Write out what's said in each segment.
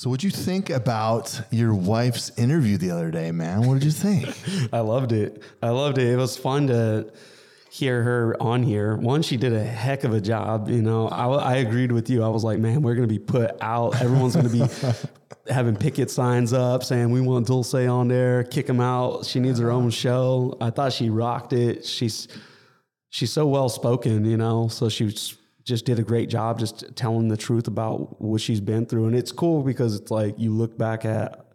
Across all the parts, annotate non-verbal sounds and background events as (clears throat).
So, what'd you think about your wife's interview the other day, man? What did you think? (laughs) I loved it. I loved it. It was fun to hear her on here. One, she did a heck of a job. You know, I, I agreed with you. I was like, man, we're going to be put out. Everyone's going to be (laughs) having picket signs up saying we want Dulce on there, kick them out. She needs her own show. I thought she rocked it. She's she's so well spoken, you know. So she just did a great job just telling the truth about what she's been through. And it's cool because it's like you look back at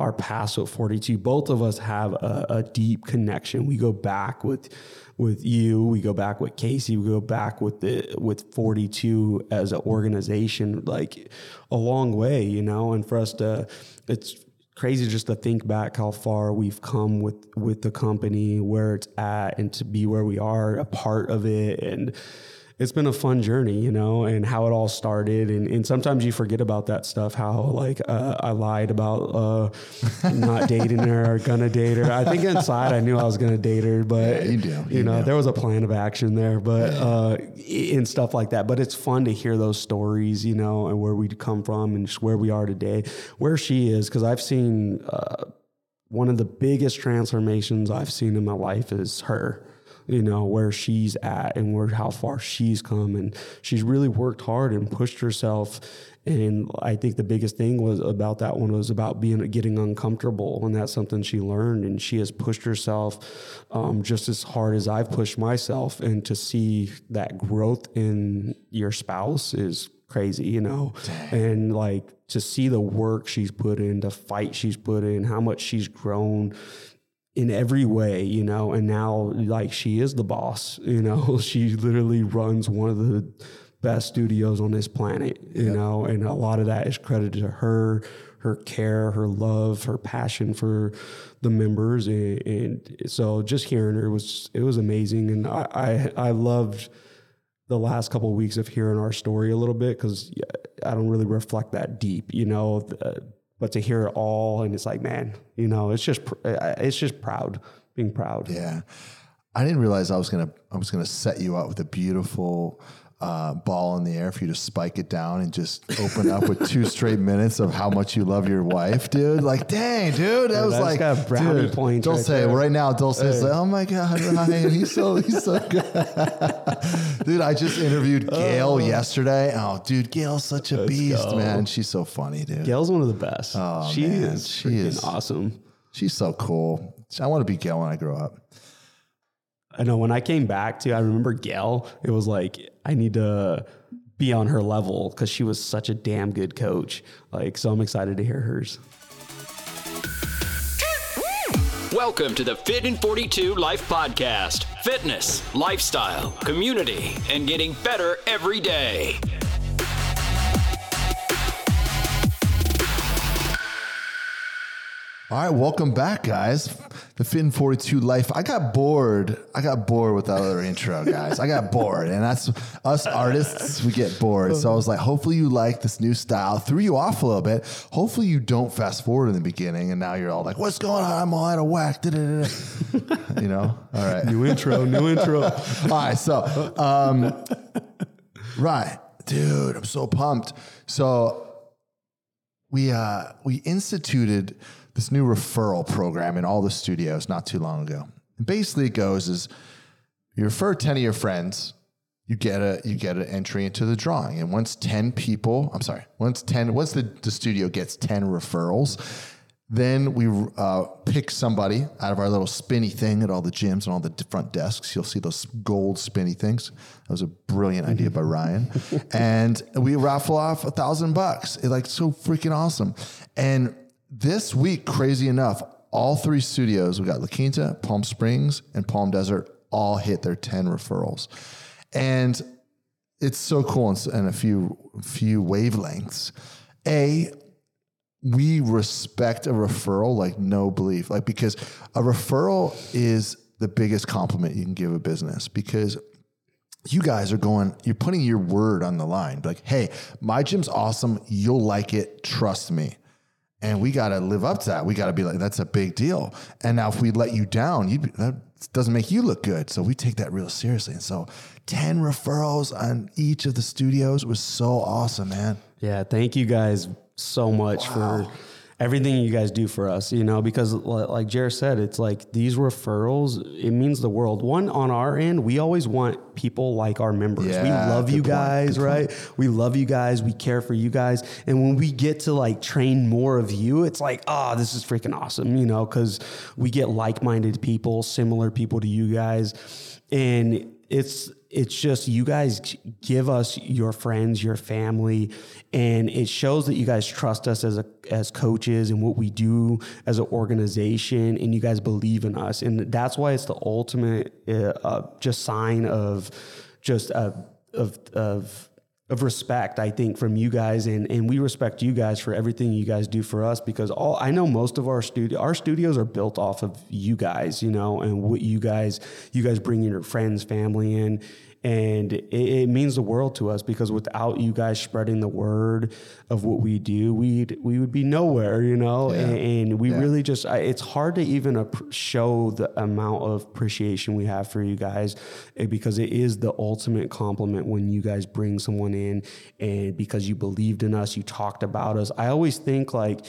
our past with 42 both of us have a, a, deep connection we go back with with you we go back with casey we go back with the with 42 as an organization like a long way you know and for us to it's crazy just to think back how far we've come with with the company where it's at and to be where we are a part of it and it's been a fun journey, you know, and how it all started. And, and sometimes you forget about that stuff, how like uh, I lied about uh, (laughs) not dating her or gonna date her. I think inside I knew I was gonna date her, but yeah, you do. You, you know, there was a plan of action there, but uh, and stuff like that. But it's fun to hear those stories, you know, and where we come from and just where we are today, where she is, because I've seen uh, one of the biggest transformations I've seen in my life is her you know where she's at and where how far she's come and she's really worked hard and pushed herself and I think the biggest thing was about that one was about being getting uncomfortable, and that's something she learned. And she has pushed herself um, just as hard as I've pushed myself. And to see that growth in your spouse is crazy, you know. And like to see the work she's put in, the fight she's put in, how much she's grown in every way, you know, and now like she is the boss, you know, (laughs) she literally runs one of the best studios on this planet, you yep. know, and a lot of that is credited to her, her care, her love, her passion for the members, and, and so just hearing her was it was amazing, and I I, I loved the last couple of weeks of hearing our story a little bit because I don't really reflect that deep, you know. Uh, but to hear it all and it's like man you know it's just it's just proud being proud. Yeah. I didn't realize i was gonna i was gonna set you up with a beautiful uh, ball in the air for you to spike it down and just open up with two straight minutes of how much you love your wife, dude. Like, dang, dude, that yeah, was like got brownie dude, points. Don't right say there. right now. Don't say, like, oh my god, Ryann, he's so he's so good, (laughs) dude. I just interviewed Gail oh. yesterday. Oh, dude, Gail's such a Let's beast, go. man. She's so funny, dude. Gail's one of the best. Oh, she man. is she is awesome. She's so cool. I want to be Gail when I grow up. I know when I came back to, I remember Gail, it was like, I need to be on her level because she was such a damn good coach. Like, so I'm excited to hear hers. Welcome to the Fit in 42 Life Podcast. Fitness, lifestyle, community, and getting better every day. All right, welcome back, guys. The Fit in 42 Life. I got bored. I got bored with that other intro, guys. I got bored. And that's us artists, we get bored. So I was like, hopefully you like this new style. Threw you off a little bit. Hopefully you don't fast forward in the beginning and now you're all like, what's going on? I'm all out of whack. (laughs) you know? All right. New intro, new intro. (laughs) all right. So, um, right. Dude, I'm so pumped. So we, uh, we instituted this new referral program in all the studios not too long ago. And basically, it goes is you refer ten of your friends, you get a you get an entry into the drawing, and once ten people, I'm sorry, once ten, once the, the studio gets ten referrals, then we uh, pick somebody out of our little spinny thing at all the gyms and all the front desks. You'll see those gold spinny things. That was a brilliant idea by Ryann. (laughs) and we raffle off a thousand bucks. It's like so freaking awesome. And this week, crazy enough, all three studios, we got La Quinta, Palm Springs, and Palm Desert, all hit their 10 referrals. And it's so cool in a few, few wavelengths. A, we respect a referral like no belief, like because a referral is the biggest compliment you can give a business because you guys are going, you're putting your word on the line. Like, hey, my gym's awesome. You'll like it. Trust me. And we got to live up to that. We got to be like, that's a big deal. And now if we let you down, you that doesn't make you look good. So we take that real seriously. And so 10 referrals on each of the studios was so awesome, man. Yeah. Thank you guys so much for everything you guys do for us, you know, because like Jared said, it's like these referrals, it means the world. One on our end, we always want people like our members. we love you point, guys, right? We love you guys. We care for you guys. And when we get to like train more of you, it's like, oh, this is freaking awesome, you know, because we get like minded people, similar people to you guys. And it's, it's just you guys give us your friends, your family, and it shows that you guys trust us as a as coaches and what we do as an organization, and you guys believe in us, and that's why it's the ultimate uh, uh, just sign of just uh, of of of respect, I think, from you guys, and and we respect you guys for everything you guys do for us because all I know most of our studio our studios are built off of you guys, you know, and what you guys you guys bring your friends, family in. And it, it means the world to us because without you guys spreading the word of what we do, we'd we would be nowhere, you know. And, and we really just, it's hard to even show the amount of appreciation we have for you guys eh, because it is the ultimate compliment when you guys bring someone in and because you believed in us, you talked about us. I always think like,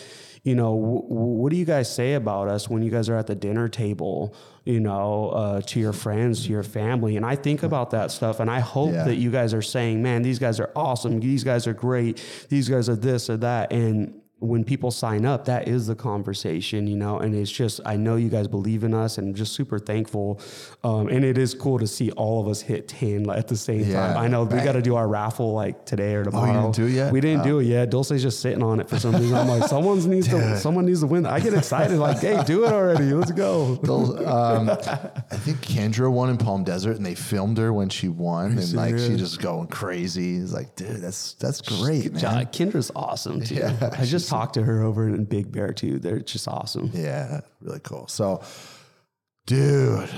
you know, w- what do you guys say about us when you guys are at the dinner table? You know, uh, to your friends, to your family, and I think about that stuff, and I hope Yeah. that you guys are saying, "Man, these guys are awesome. These guys are great. These guys are this or that," and when people sign up, that is the conversation, you know, and it's just, I know you guys believe in us and just super thankful. Um, and it is cool to see all of us hit 10 at the same Yeah, time. I know we got to do our raffle like today or tomorrow. We didn't do it yet? We didn't do it yet. Dulce's just sitting on it for some reason. I'm like, someone needs to, someone needs to win. I get excited like, hey, do it already. Let's go. Um, (laughs) I think Kendra won in Palm Desert, and they filmed her when she won, and like she just going crazy. It's like, dude, that's that's great, man. Kendra's awesome too. Yeah, I just talked to her over in Big Bear too. They're just awesome. Yeah, really cool. So, dude,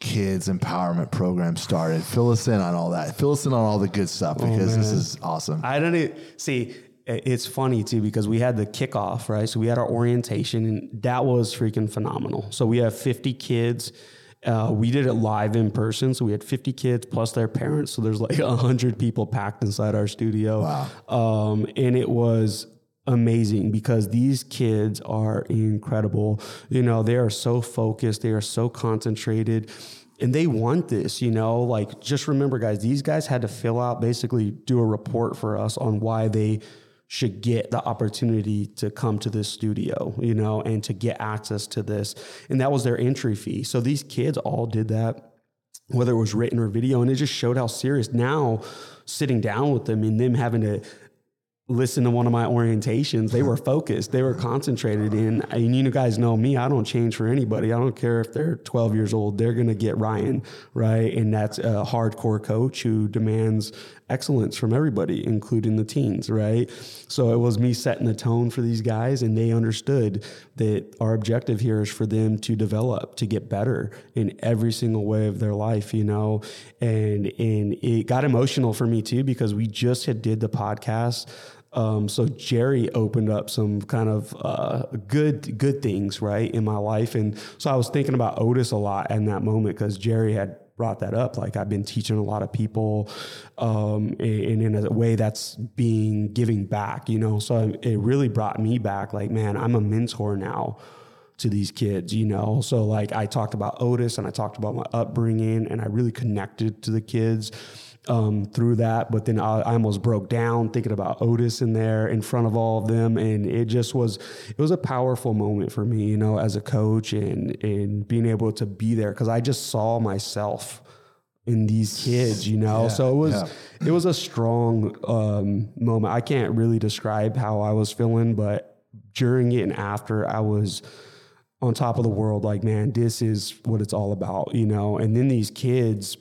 kids empowerment program started. Fill us in on all that. Fill us in on all the good stuff because this is awesome. I don't e- see. It's funny too because we had the kickoff, right? So we had our orientation, and that was freaking phenomenal. So we have 50 kids. Uh, we did it live in person, so we had 50 kids plus their parents. So there's like (laughs) 100 people packed inside our studio. Wow. Um, and it was amazing because these kids are incredible. You know, they are so focused, they are so concentrated. And they want this, you know, like just remember, guys, these guys had to fill out basically do a report for us on why they should get the opportunity to come to this studio, you know, and to get access to this. And that was their entry fee. So these kids all did that whether it was written or video, and it just showed how serious. Now, sitting down with them and them having to listen to one of my orientations, they were focused, they were concentrated in. And you guys know me, I don't change for anybody. I don't care if they're 12 years old, they're going to get Ryann, right? And that's a hardcore coach who demands excellence from everybody, including the teens, right? So it was me setting the tone for these guys, and they understood that our objective here is for them to develop, to get better in every single way of their life, you know. And and it got emotional for me too because we just had did the podcast. Um, so Gerry opened up some kind of uh, good good things right in my life, and so I was thinking about Otis a lot in that moment because Gerry had brought that up. Like I've been teaching a lot of people, um, and in a way that's being giving back, you know. So it really brought me back. Like, man, I'm a mentor now to these kids, you know. So like I talked about Otis and I talked about my upbringing, and I really connected to the kids um, through that. But then I, I almost broke down thinking about Otis in there in front of all of them, and it just was it was a powerful moment for me, you know, as a coach and and being able to be there because I just saw myself in these kids, you know. so it was yeah. it was a strong um, moment. I can't really describe how I was feeling, but during it and after, I was on top of the world. Like, man, this is what it's all about, you know. And then these kids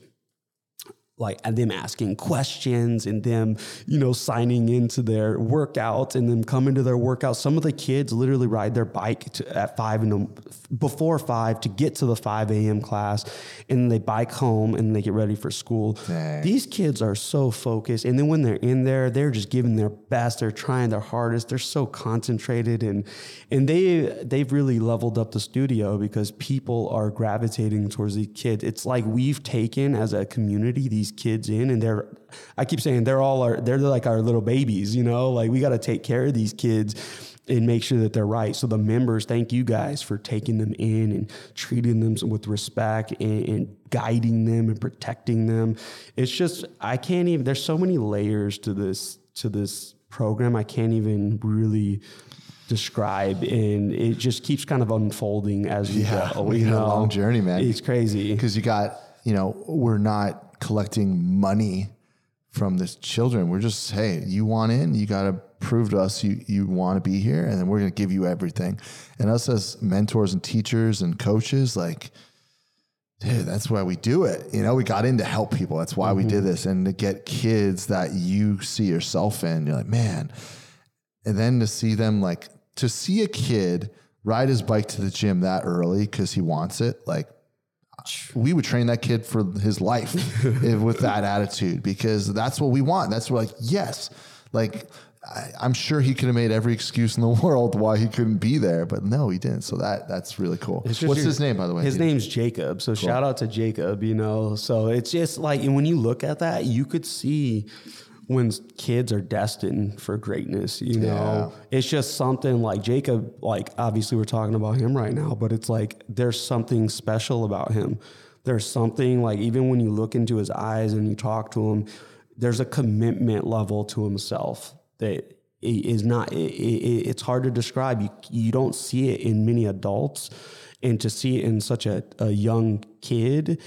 like and them asking questions and them you know signing into their workouts and them coming to their workouts. Some of the kids literally ride their bike to, at five in the before five to get to the 5 a.m class and they bike home and they get ready for school. Dang. these kids are so focused and then when they're in there they're just giving their best they're trying their hardest they're so concentrated and and they they've really leveled up the studio because people are gravitating towards these kids. It's like we've taken as a community these these kids in and they're I keep saying they're all our they're like our little babies, you know? Like we got to take care of these kids and make sure that they're right. So the members, thank you guys for taking them in and treating them with respect and, and, guiding them and protecting them. It's just I can't even. There's so many layers to this to this program. I can't even really describe, and it just keeps kind of unfolding as we Yeah, go. you a know? long journey, man. It's crazy. because you got you know we're not collecting money from the children. We're just hey you want in you got to prove to us you you want to be here and then we're going to give you everything. And us as mentors and teachers and coaches like dude that's why we do it. You know we got in to help people. That's why we did mm-hmm. this and to get kids that you see yourself in you're like man. And then to see them like to see a kid ride his bike to the gym that early because he wants it like we would train that kid for his life (laughs) if- with that attitude because that's what we want. That's what like yes, like I, I'm sure he could have made every excuse in the (laughs) world why he couldn't be there, but no, he didn't. So that that's really cool. What's your- his name by the way? His name's Jacob. So shout out to Jacob, you know. So it's just like and when you look at that, you could see when kids are destined for greatness, you know. It's just something like Jacob, like obviously we're talking about him right now, but it's like there's something special about him. There's something like even when you look into his eyes and you talk to him, there's a commitment level to himself that is not. i i it's hard to describe. You you don't see it in many adults, and to see it in such a, a young kid.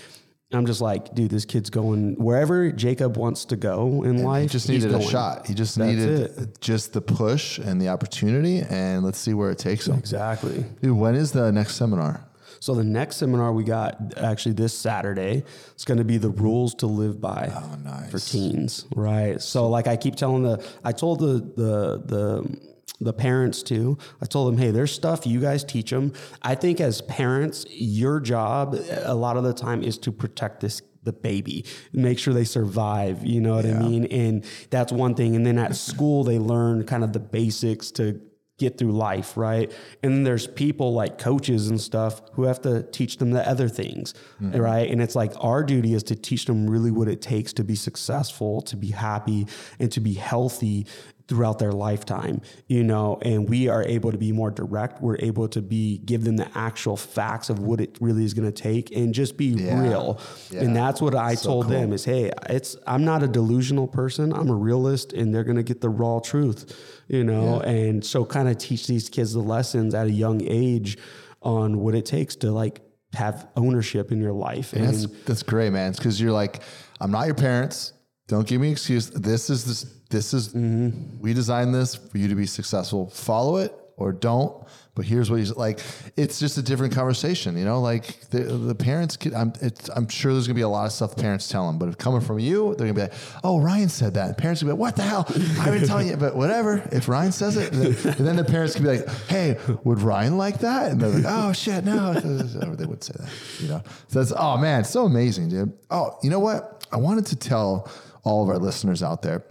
I'm just like, dude, this kid's going wherever Jacob wants to go in he life. He just needed a shot. He just That's needed it. just the push and the opportunity, and let's see where it takes him. Exactly. Dude, when is the next seminar? So the next seminar we got actually this Saturday. It's going to be the rules to live by Oh, nice. for teens, right? So like I keep telling the, I told the the the the parents too. I told them, hey, there's stuff you guys teach them. I think as parents, your job a lot of the time is to protect this the baby, make sure they survive. You know what I mean? And that's one thing. And then at school, they learn kind of the basics to get through life, right? And then there's people like coaches and stuff who have to teach them the other things, mm-hmm. right? And it's like our duty is to teach them really what it takes to be successful, to be happy, and to be healthy throughout their lifetime, you know, and we are able to be more direct. We're able to be give them the actual facts of what it really is going to take and just be Yeah. real. Yeah. And that's what I So told cool. them is, hey, it's I'm not a delusional person. I'm a realist and they're going to get the raw truth, you know, and so kind of teach these kids the lessons at a young age on what it takes to like have ownership in your life. And That's that's great, man. It's because you're like, I'm not your parents. Don't give me an excuse. This is this. This is mm-hmm. we designed this for you to be successful. Follow it or don't. But here's what he's like. It's just a different conversation, you know. Like the the parents, could, I'm it's, I'm sure there's gonna be a lot of stuff the parents tell them. But if coming from you, they're gonna be like, "Oh, Ryann said that." Parents gonna be like, "What the hell? I've been telling you." But whatever. If Ryann says it, then, and then the parents can be like, "Hey, would Ryann like that?" And they're like, "Oh shit, no." (laughs) They would say that, you know. So that's oh man, it's so amazing, dude. Oh, you know what? I wanted to tell all of our listeners out there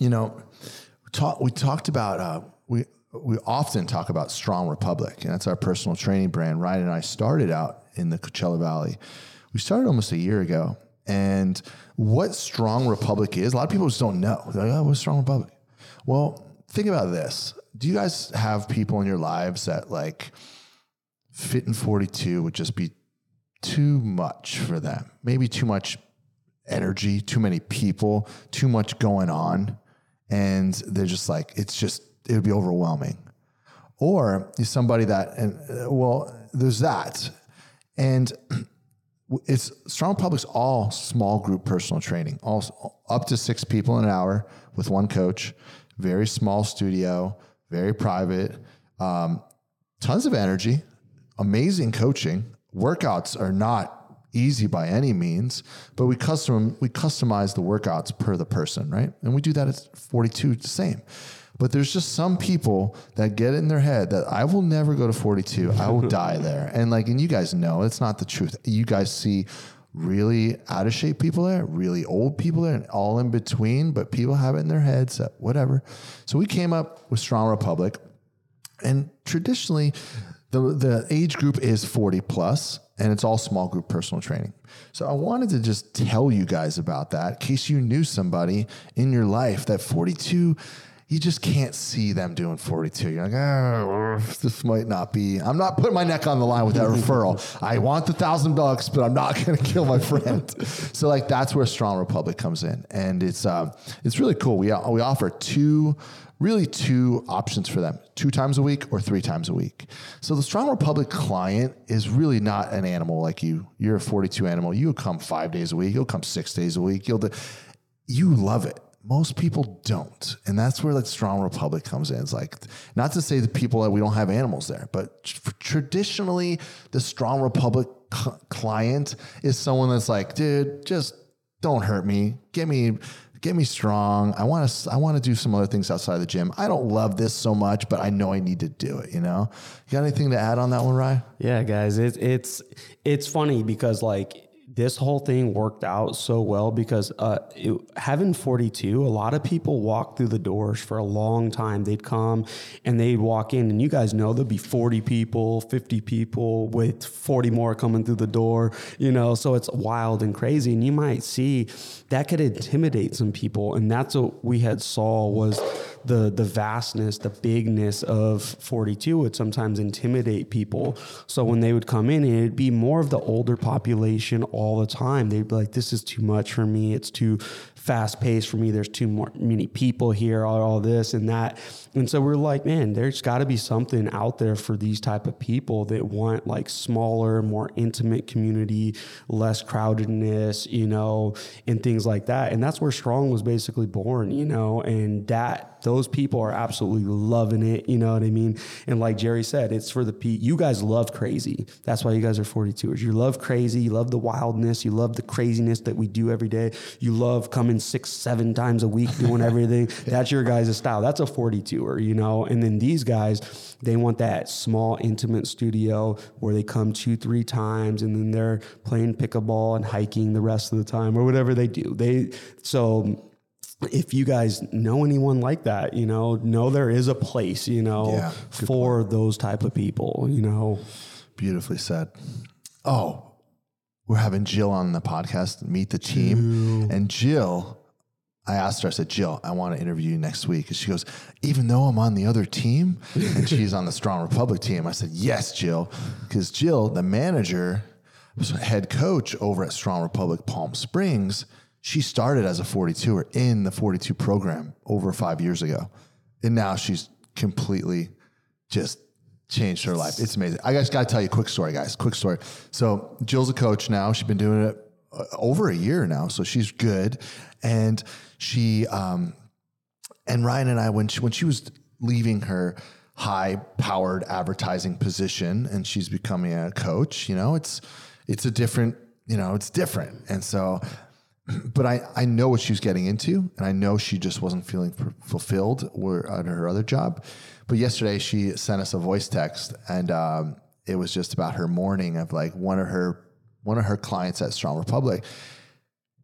you know, talk, we talked about uh, we we often talk about Strong Republic, and that's our personal training brand. Ryann and I started out in the Coachella Valley. We started almost a year ago, and what Strong Republic is, a lot of people just don't know. They're like, oh, what's Strong Republic? Well, think about this. Do you guys have people in your lives that like fit in 42 would just be too much for them? Maybe too much energy, too many people, too much going on. And they're just like, it's just, it would be overwhelming. Or you're somebody that, and uh, well, there's that. And (clears throat) it's Strong Republic's all small group personal training, all up to six people in an hour with one coach, very small studio, very private, um, tons of energy, amazing coaching. Workouts are not easy by any means, but we custom we customize the workouts per the person, right? And we do that at 42 the same. But there's just some people that get it in their head that I will never go to 42. I will (laughs) die there. And like, and you guys know it's not the truth. You guys see really out of shape people there, really old people there, and all in between, but people have it in their heads that whatever. So we came up with Strong Republic. And traditionally, the, the age group is 40 plus, and it's all small group personal training. So I wanted to just tell you guys about that in case you knew somebody in your life that 42 you just can't see them doing 42. You're like, oh, this might not be. I'm not putting my neck on the line with that referral. (laughs) I want the thousand bucks, but I'm not (laughs) going to kill my friend. so like that's where Strong Republic comes in, and it's uh, it's really cool. We we offer two really two options for them two times a week or three times a week. So the Strong Republic client is really not an animal like you. You're a 42 animal. You'll come five days a week, you'll come six days a week. You'll do, you love it. Most people don't. And that's where like Strong Republic comes in. It's like, not to say the people that we don't have animals there, but tr- traditionally, the Strong Republic c- client is someone that's like, dude, just don't hurt me. Get me get me strong. I want to I want to do some other things outside the gym. I don't love this so much, but I know I need to do it, you know? You got anything to add on that one, Ryann? Yeah, guys, it's it's it's funny because like this whole thing worked out so well because uh, it, having 42, a lot of people walk through the doors for a long time. They'd come and they'd walk in, and you guys know there'd be 40 people, 50 people with 40 more coming through the door, you know, so it's wild and crazy. And you might see that could intimidate some people. And that's what we had saw was the the vastness, the bigness of 42 would sometimes intimidate people. So when they would come in, it'd be more of the older population all the time. They'd be like, "This is too much for me. It's too fast paced for me. There's too more, many people here, all, all this and that. And so we're like, man, there's got to be something out there for these type of people that want like smaller, more intimate community, less crowdedness, you know, and things like that. And that's where Strong was basically born, you know, and that those people are absolutely loving it. You know what I mean? And like Gerry said, it's for the pe You guys love crazy. That's why you guys are 42ers. You love crazy. You love the wildness. You love the craziness that we do every day. You love coming six, seven times a week doing everything. (laughs) That's your guys' style. That's a 42er, you know? And then these guys, they want that small, intimate studio where they come two, three times and then they're playing pickleball and hiking the rest of the time or whatever they do. They, so, if you guys know anyone like that, you know, know there is a place, you know, yeah, for point. those type of people, you know. Beautifully said. Oh, we're having Jill on the podcast, meet the team. Jill. And Jill, I asked her, I said, Jill, I want to interview you next week. And she goes, even though I'm on the other team and she's on the Strong Republic team, I said, yes, Jill. Because Jill, the manager, head coach over at Strong Republic Palm Springs, she started as a 42er in the 42 program over five years ago. And now she's completely just changed her life. It's amazing. I just got to tell you a quick story, guys. Quick story. So Jill's a coach now. She's been doing it uh, over a year now, so she's good. And she, um, and Ryann and I, when she, when she was leaving her high powered advertising position and she's becoming a coach, you know, it's it's a different, you know, it's different. And so (clears throat) but I, I know what she was getting into, and I know she just wasn't feeling fulfilled at her other job. But yesterday she sent us a voice text, and um, it was just about her morning of like one of her one of her clients at Strong Republic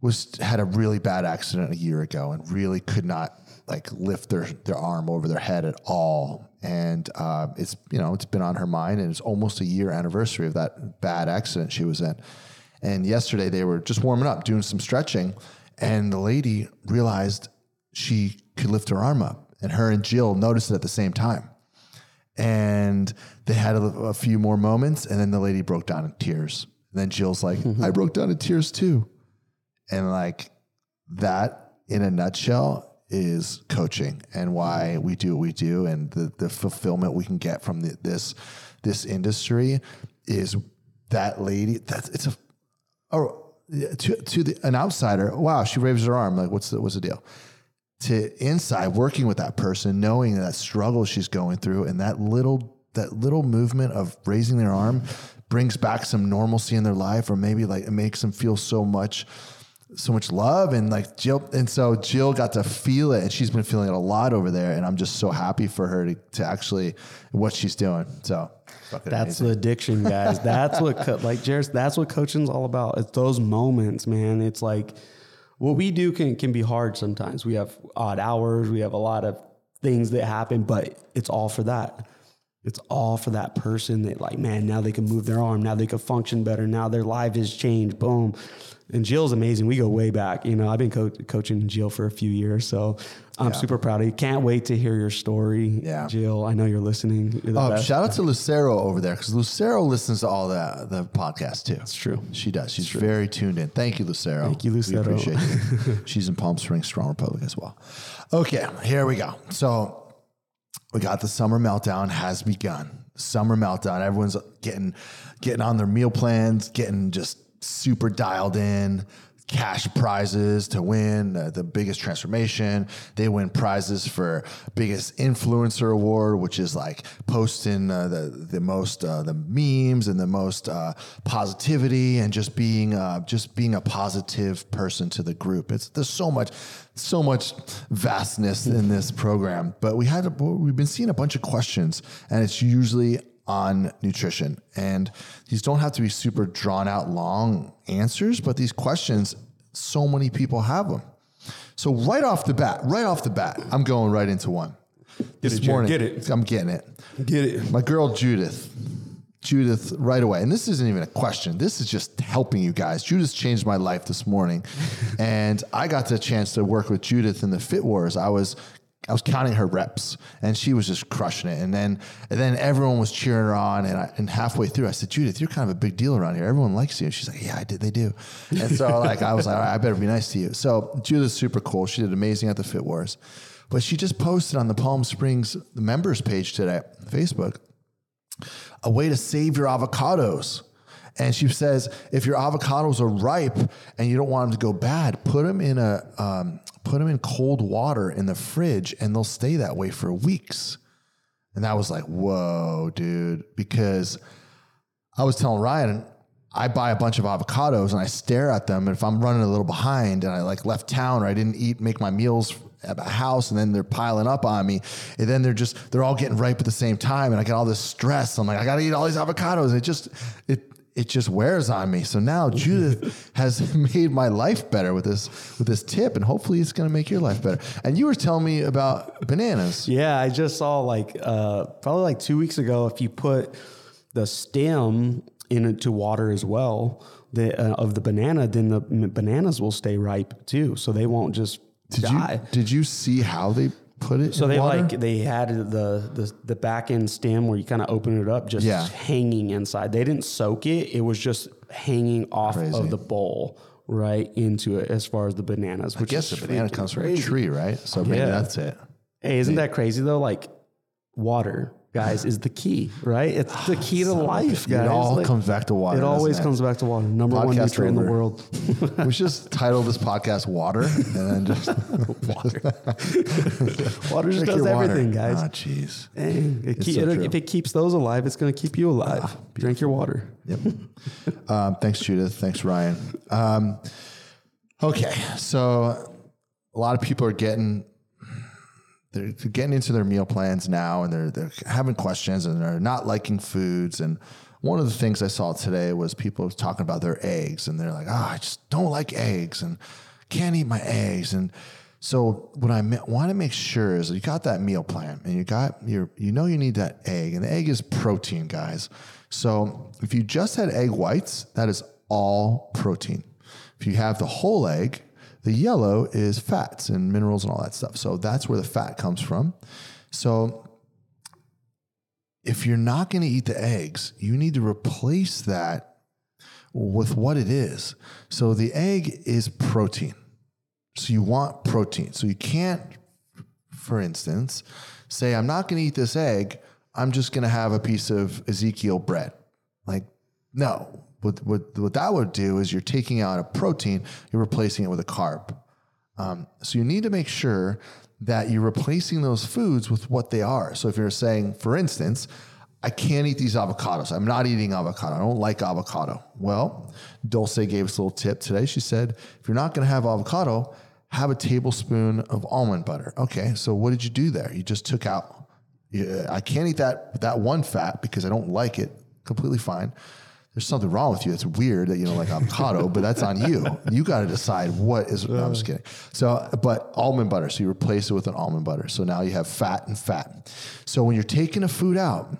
was had a really bad accident a year ago and really could not like lift their their arm over their head at all. And uh, it's you know it's been on her mind, and it's almost a year anniversary of that bad accident she was in. And yesterday they were just warming up, doing some stretching, and the lady realized she could lift her arm up, and her and Jill noticed it at the same time. And they had a, a few more moments, and then the lady broke down in tears. And then Jill's like, mm-hmm. "I broke down in tears too," and like that in a nutshell is coaching and why we do what we do and the, the fulfillment we can get from the, this this industry is that lady that's it's a or to, to the, an outsider, wow, she raises her arm. Like, what's the, what's the deal? To inside, working with that person, knowing that struggle she's going through, and that little that little movement of raising their arm brings back some normalcy in their life, or maybe like it makes them feel so much so much love and like Jill and so Jill got to feel it and she's been feeling it a lot over there and I'm just so happy for her to, to actually what she's doing. So that's amazing. the addiction guys. That's what co- like Jared that's what coaching's all about. It's those moments man. It's like what we do can can be hard sometimes. We have odd hours. We have a lot of things that happen but it's all for that It's all for that person that like, man, now they can move their arm, now they can function better, now their life has changed. Boom. And Jill's amazing. We go way back. You know, I've been co- coaching Jill for a few years, so I'm super proud of you. Can't wait to hear your story, Yeah. Jill. I know you're listening. You're Oh, best. shout out to Lucero over there because Lucero listens to all the the podcasts too. It's true. She does. She's very tuned in. Thank you, Lucero. Thank you, Lucero. We appreciate you. (laughs) She's in Palm Springs, Strong Republic as well. Okay, here we go. So we got the summer meltdown has begun. Summer meltdown. Everyone's getting getting on their meal plans, getting just super dialed in. Cash prizes to win uh, the biggest transformation. They win prizes for biggest influencer award, which is like posting uh, the the most uh, the memes and the most uh, positivity and just being uh, just being a positive person to the group. It's there's so much so much vastness in this program, but we had we've been seeing a bunch of questions, and it's usually on nutrition. And these don't have to be super drawn out long answers, but these questions, so many people have them. So right off the bat, right off the bat, I'm going right into one. This it, Jared, morning, get it. I'm getting it. Get it. My girl Judith. Judith right away. And this isn't even a question. This is just helping you guys. Judith changed my life this morning. (laughs) and I got the chance to work with Judith in the Fit Wars. I was I was counting her reps and she was just crushing it. And then and then everyone was cheering her on. And, I, and halfway through, I said, Judith, you're kind of a big deal around here. Everyone likes you. And she's like, Yeah, I did. They do. And so like I was like, I better be nice to you. So Judith's super cool. She did amazing at the Fit Wars. But she just posted on the Palm Springs members page today, Facebook, a way to save your avocados. And she says, if your avocados are ripe and you don't want them to go bad, put them in a um, put them in cold water in the fridge, and they'll stay that way for weeks. And that was like, whoa, dude, because I was telling Ryann, I buy a bunch of avocados and I stare at them. And if I'm running a little behind and I like left town or I didn't eat, make my meals at my house and then they're piling up on me and then they're just, they're all getting ripe at the same time. And I get all this stress. I'm like, I got to eat all these avocados. It just, it, it just wears on me. So now (laughs) Judith has (laughs) made my life better with this, with this tip. And hopefully it's going to make your life better. And you were telling me about bananas. (laughs) Yeah, I just saw like uh, probably like two weeks ago. If you put the stem into water as well the, uh, of the banana, then the bananas will stay ripe too, so they won't just Did die. you, did you see how they put it so they water? like they had the the, the back end stem where you kind of open it up, just Yeah. hanging inside. They didn't soak it; it was just hanging off Crazy. of the bowl right into it. As far as the bananas, I which guess is the banana comes from a tree, right? So maybe Yeah. that's it. Hey, isn't that crazy though? Like water, guys, is the key, right? It's the (sighs) key to life, guys. It all Like, comes back to water. It always doesn't comes back to water. Number one Podcast nutrient in the world. (laughs) We should just title this podcast "Water" and then just (laughs) water. (laughs) water just does water. everything, guys. Ah, jeez. Dang, it keep- so it- if it keeps those alive, it's going to keep you alive. Drink your water. Yep. um, thanks, Judith. Thanks, Ryann. Um, okay, so a lot of people are getting they're getting into their meal plans now, and they're they're having questions, and they're not liking foods. And one of the things I saw today was people talking about their eggs, and they're like, "Ah, I just don't like eggs, and can't eat my eggs." And so what I want to make sure is you got that meal plan, and you got your you know you need that egg, and the egg is protein, guys. So if you just had egg whites, that is all protein. If you have the whole egg, the yellow is fats and minerals and all that stuff. So that's where the fat comes from. So if you're not going to eat the eggs, you need to replace that with what it is. So the egg is protein. So you want protein. So you can't, for instance, say, I'm not going to eat this egg. I'm just going to have a piece of Ezekiel bread. Like, no. What, what, what that would do is you're taking out a protein, you're replacing it with a carb. Um, so you need to make sure that you're replacing those foods with what they are. So if you're saying, for instance, I can't eat these avocados. I'm not eating avocado. I don't like avocado. Well, Dulce gave us a little tip today. She said, if you're not going to have avocado, have a tablespoon of almond butter. Okay, so what did you do there? You just took out. I can't eat that that one fat because I don't like it. Completely fine. There's something wrong with you. It's weird that you don't like avocado, but that's on you. You got to decide what is. No, I'm just kidding. So, but almond butter. So you replace it with an almond butter. So now you have fat and fat. So when you're taking a food out,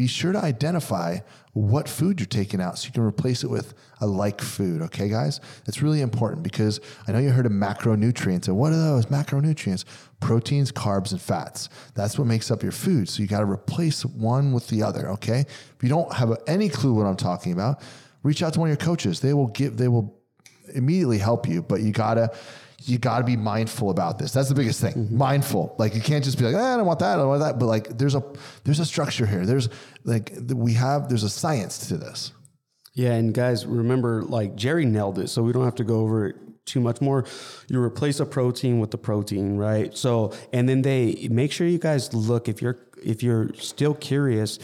be sure to identify what food you're taking out so you can replace it with a like food. Okay, guys? That's really important because I know you heard of macronutrients. And what are those macronutrients? Proteins, carbs, and fats. That's what makes up your food. So you got to replace one with the other. Okay. If you don't have any clue what I'm talking about, reach out to one of your coaches. They will give, they will immediately help you, but you gotta you gotta be mindful about this. That's the biggest thing. Mm-hmm. Mindful. Like you can't just be like, eh, I don't want that, I don't want that. But like there's a there's a structure here. There's like we have there's a science to this. Yeah, and guys, remember, like Gerry nailed it, so we don't have to go over it too much more. You replace a protein with the protein, right? So, and then they make sure you guys look if you're if you're still curious.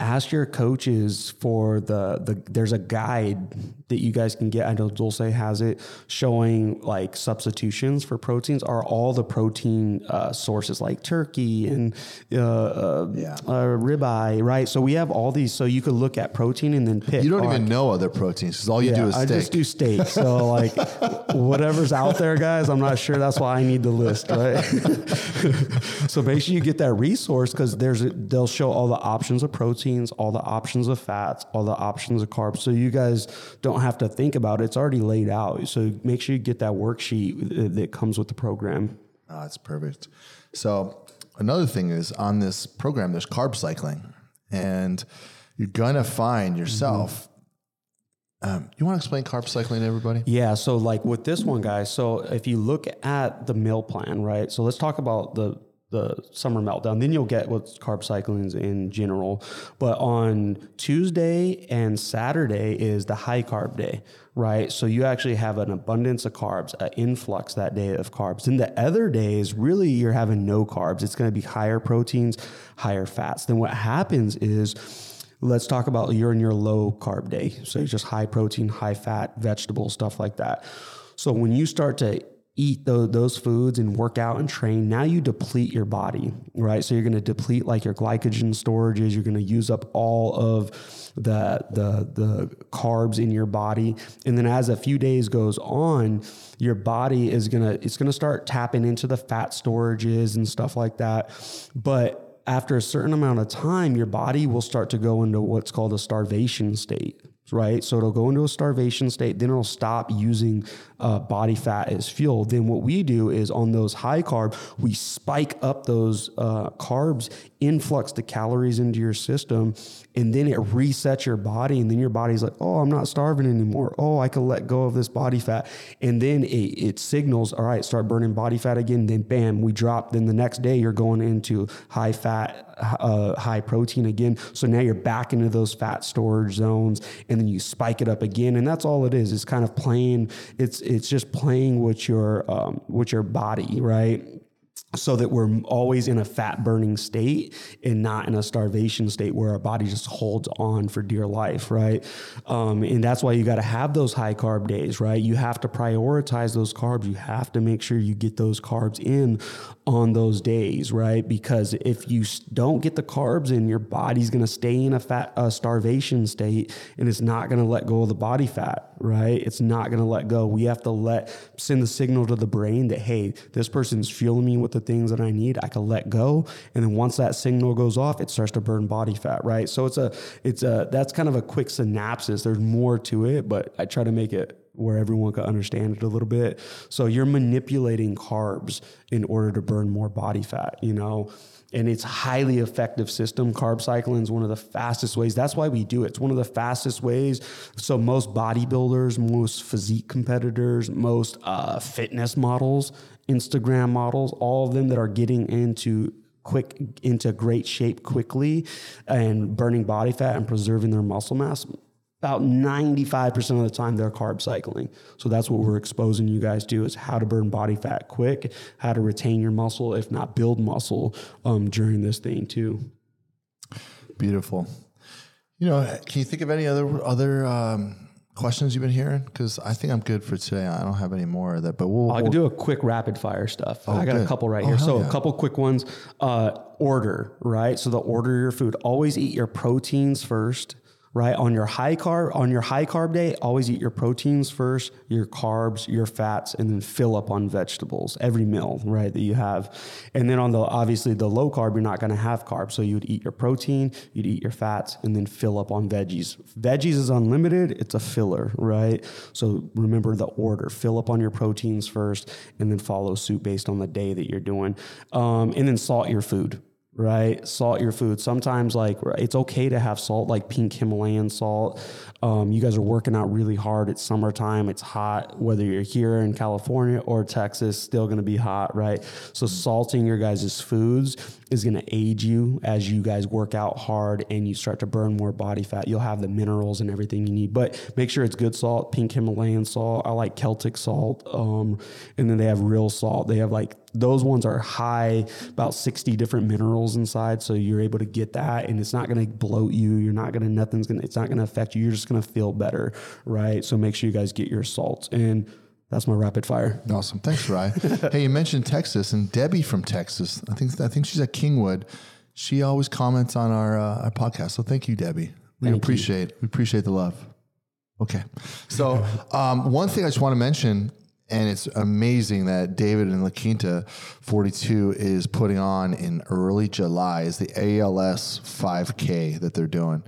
Ask your coaches for the the. There's a guide that you guys can get. I know Dulce has it showing like substitutions for proteins. Are all the protein uh, sources like turkey and uh, uh, Yeah. uh, ribeye, right? So we have all these. So you could look at protein and then pick. You don't even know other proteins because all you do is I just do steak. So like (laughs) whatever's out there, guys, I'm not sure. That's why I need the list, right? (laughs) so make sure you get that resource because there's they'll show all the options of proteins, all the options of fats, all the options of carbs. So you guys don't have to think about it. It's already laid out. So make sure you get that worksheet uh, that comes with the program. Oh, that's perfect. So another thing is on this program, there's carb cycling, and you're gonna find yourself. Mm-hmm. Um, you want to explain carb cycling to everybody? Yeah. So like with this one, guys. So if you look at the meal plan, right? So let's talk about the the summer meltdown. Then you'll get what's carb cycling is in general. But on Tuesday and Saturday is the high carb day, right? So you actually have an abundance of carbs, an influx that day of carbs. Then the other days, really, you're having no carbs. It's going to be higher proteins, higher fats. Then what happens is let's talk about you're in your low carb day. So it's just high protein, high fat, vegetables, stuff like that. So when you start to eat those, those foods and work out and train, now you deplete your body, right? So you're going to deplete like your glycogen storages. You're going to use up all of the, the, the carbs in your body. And then as a few days goes on, your body is going to, it's going to start tapping into the fat storages and stuff like that. But after a certain amount of time, your body will start to go into what's called a starvation state, right? So it'll go into a starvation state, then it'll stop using uh, body fat as fuel. Then what we do is on those high carb, we spike up those uh, carbs, influx the calories into your system, and then it resets your body. And then your body's like, oh, I'm not starving anymore. Oh, I can let go of this body fat. And then it, it signals, all right, start burning body fat again. Then bam, we drop. Then the next day you're going into high fat, uh, high protein again. So now you're back into those fat storage zones, and then you spike it up again. And that's all it is. It's kind of playing. It's it's just playing with your um, with your body, right? So that we're always in a fat burning state and not in a starvation state where our body just holds on for dear life, right? Um, and that's why you got to have those high carb days, right? You have to prioritize those carbs. You have to make sure you get those carbs in on those days, right? Because if you don't get the carbs in, your body's going to stay in a fat uh, starvation state and it's not going to let go of the body fat, right? It's not going to let go. We have to let send the signal to the brain that hey, this person's fueling me with the things that I need. I can let go, and then once that signal goes off, it starts to burn body fat, right? So it's a it's a that's kind of a quick synopsis. There's more to it, but I try to make it where everyone can understand it a little bit. So you're manipulating carbs in order to burn more body fat, you know and it's highly effective system carb cycling is one of the fastest ways that's why we do it it's one of the fastest ways so most bodybuilders most physique competitors most uh, fitness models instagram models all of them that are getting into quick into great shape quickly and burning body fat and preserving their muscle mass about 95% of the time they're carb cycling. So that's what we're exposing you guys to is how to burn body fat quick, how to retain your muscle, if not build muscle um, during this thing too. Beautiful. You know, can you think of any other other um, questions you've been hearing? Because I think I'm good for today. I don't have any more of that, but we'll. I we'll can do a quick rapid fire stuff. I got a couple right Oh, here. So yeah. a couple quick ones. Uh, order, right? So the order your food. Always eat your proteins first, right? On your high carb, on your high carb day, always eat your proteins first, your carbs, your fats, and then fill up on vegetables every meal, right? That you have. And then on the obviously the low carb, you're not going to have carbs. So you would eat your protein, you'd eat your fats, and then fill up on veggies. Veggies is unlimited, it's a filler, right? So remember the order. Fill up on your proteins first, and then follow suit based on the day that you're doing. Um, and then salt your food right? Salt your food. Sometimes, like, it's okay to have salt, like pink Himalayan salt. Um, you guys are working out really hard. It's summertime. It's hot. Whether you're here in California or Texas, still going to be hot, right? So salting your guys' foods is going to aid you as you guys work out hard and you start to burn more body fat. You'll have the minerals and everything you need, but make sure it's good salt, pink Himalayan salt. I like Celtic salt. Um, and then they have real salt. They have like those ones are high, about 60 different minerals inside. So you're able to get that and it's not going to bloat you. You're not going to, nothing's going to, it's not going to affect you. You're just going to feel better, right? So make sure you guys get your salts. And that's my rapid fire. Awesome. Thanks, Rye. (laughs) hey, you mentioned Texas and Debbie from Texas. I think, I think she's at Kingwood. She always comments on our, uh, our podcast. So thank you, Debbie. We Thank appreciate, we appreciate the love. Okay. So, um, one thing I just want to mention and it's amazing that David and La Quinta 42 is putting on in early July is the ALS 5K that they're doing.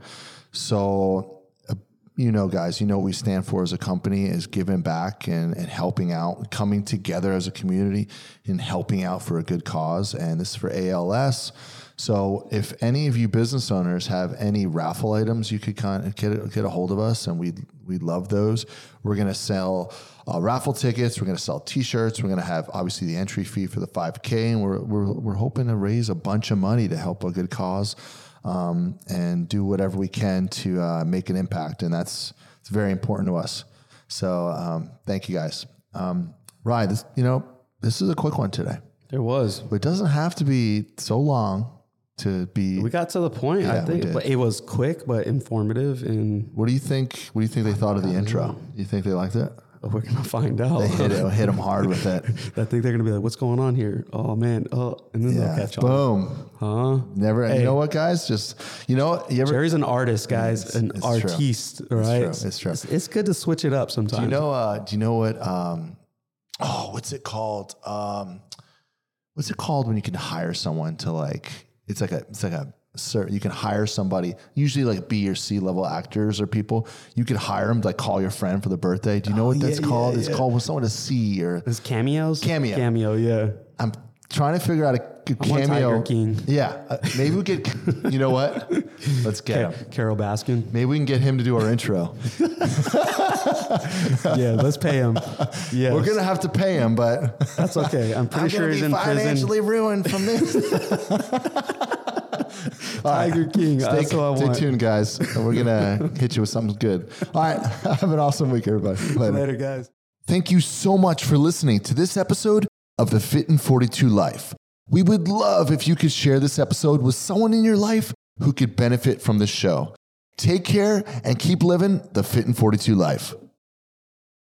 So, uh, you know, guys, you know what we stand for as a company is giving back and, and helping out, coming together as a community and helping out for a good cause. And this is for ALS. So if any of you business owners have any raffle items, you could kind of get a, get a hold of us, and we'd, we'd love those. We're gonna sell uh, raffle tickets. We're gonna sell T-shirts. We're gonna have obviously the entry fee for the 5K, and we're we're we're hoping to raise a bunch of money to help a good cause, um, and do whatever we can to uh, make an impact, and that's it's very important to us. So um, thank you guys. Um, Ryann, this you know this is a quick one today. There was. It doesn't have to be so long to be. We got to the point, Yeah, I think, but it was quick but informative, and what do you think? What do you think they thought of the intro? Do you think they liked it? we're gonna find out. They hit it, hit them hard with it. (laughs) I think they're gonna be like, "What's going on here?" Oh man, oh, and then Yeah, they'll catch on. boom. Huh? Never. You know what, guys? Just you know, you ever? Gerry's an artist, guys, It's- an it's true. artiste, right? true, it's true. It's, it's good to switch it up sometimes. do you know? Uh, do you know what? Um, oh, what's it called? Um, what's it called when you can hire someone to like? It's like a. It's like a. Sir, you can hire somebody, usually like B or C level actors or people. You could hire them to like call your friend for the birthday. Do you know what oh, that's yeah, called? yeah, it's yeah. called with someone to C or It's cameos. Cameo. Cameo. Yeah. I'm trying to figure out a want cameo. King. Yeah, uh, maybe we get. You know what? (laughs) Let's get him. Carole Baskin. Maybe we can get him to do our intro. (laughs) (laughs) yeah, let's pay him. Yeah, We're gonna have to pay him, but That's okay. I'm pretty I'm sure he's in prison. financially ruined from this. Tiger King. Stay, That's what I stay tuned, guys. We're gonna hit you with something good. All right, have an awesome week, everybody. Later. Later, guys. Thank you so much for listening to this episode of the Fit in 42 Life. We would love if you could share this episode with someone in your life who could benefit from this show. Take care and keep living the Fit in 42 life.